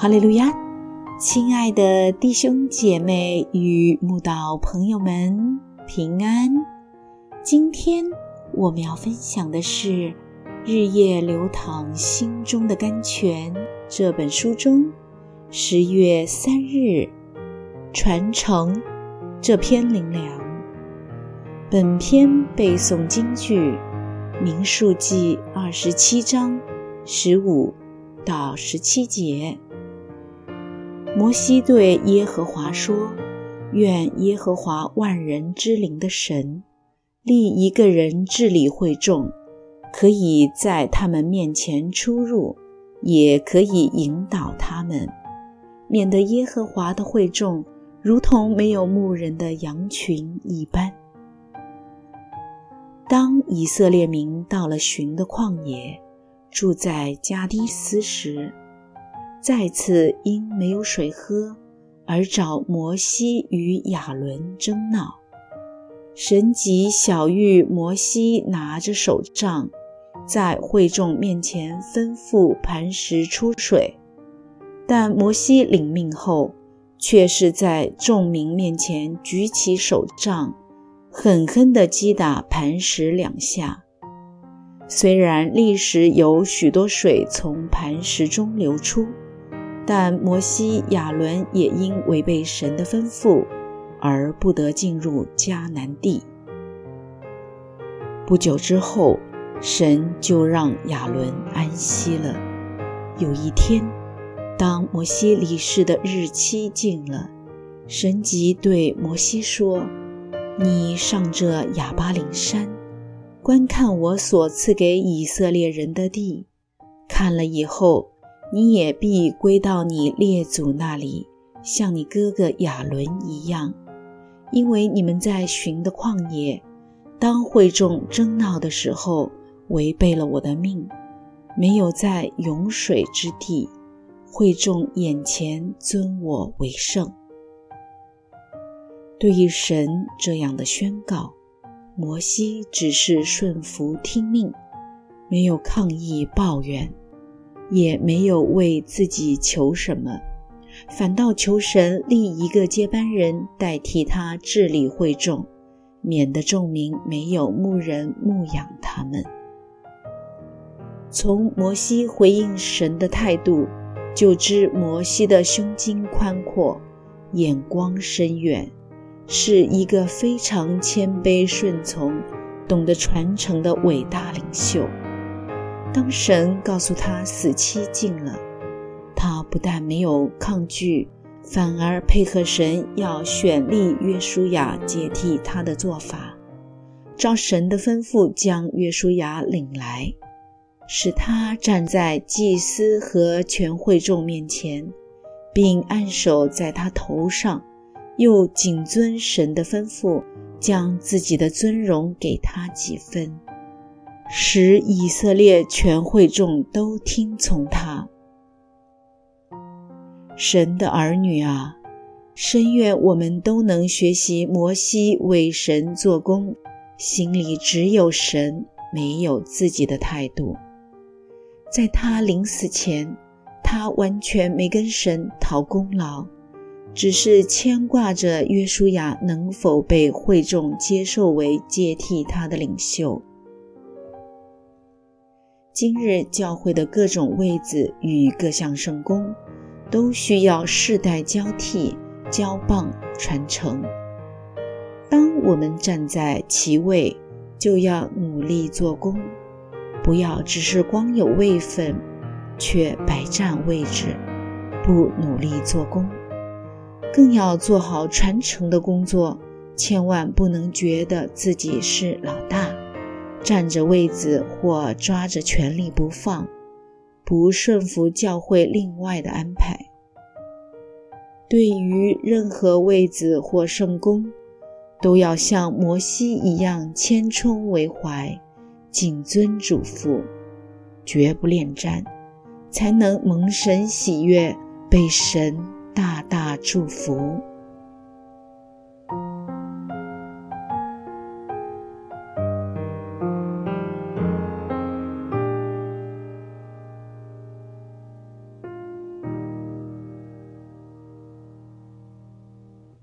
哈利路亚！亲爱的弟兄姐妹与慕道朋友们，平安！今天我们要分享的是《日夜流淌心中的甘泉》这本书中十月三日传承这篇灵粮。本篇背诵京剧《民数记》二十七章十五到十七节。摩西对耶和华说：“愿耶和华万人之灵的神立一个人治理会众，可以在他们面前出入，也可以引导他们，免得耶和华的会众如同没有牧人的羊群一般。”当以色列民到了寻的旷野，住在加迪斯时。再次因没有水喝而找摩西与亚伦争闹。神即小玉摩西拿着手杖，在会众面前吩咐磐石出水，但摩西领命后，却是在众民面前举起手杖，狠狠地击打磐石两下。虽然立时有许多水从磐石中流出。但摩西、亚伦也因违背神的吩咐，而不得进入迦南地。不久之后，神就让亚伦安息了。有一天，当摩西离世的日期近了，神即对摩西说：“你上这亚巴岭山，观看我所赐给以色列人的地。看了以后。”你也必归到你列祖那里，像你哥哥亚伦一样，因为你们在寻的旷野，当会众争闹的时候，违背了我的命，没有在涌水之地，会众眼前尊我为圣。对于神这样的宣告，摩西只是顺服听命，没有抗议抱怨。也没有为自己求什么，反倒求神立一个接班人代替他治理会众，免得众民没有牧人牧养他们。从摩西回应神的态度，就知摩西的胸襟宽阔，眼光深远，是一个非常谦卑顺从、懂得传承的伟大领袖。当神告诉他死期近了，他不但没有抗拒，反而配合神要选立约书亚接替他的做法，照神的吩咐将约书亚领来，使他站在祭司和全会众面前，并按手在他头上，又谨遵神的吩咐，将自己的尊荣给他几分。使以色列全会众都听从他。神的儿女啊，深愿我们都能学习摩西为神做工，心里只有神，没有自己的态度。在他临死前，他完全没跟神讨功劳，只是牵挂着约书亚能否被会众接受为接替他的领袖。今日教会的各种位子与各项圣功，都需要世代交替、交棒传承。当我们站在其位，就要努力做工，不要只是光有位分，却白占位置，不努力做工。更要做好传承的工作，千万不能觉得自己是老大。占着位子或抓着权力不放，不顺服教会另外的安排。对于任何位子或圣功，都要像摩西一样谦冲为怀，谨遵嘱咐，绝不恋战，才能蒙神喜悦，被神大大祝福。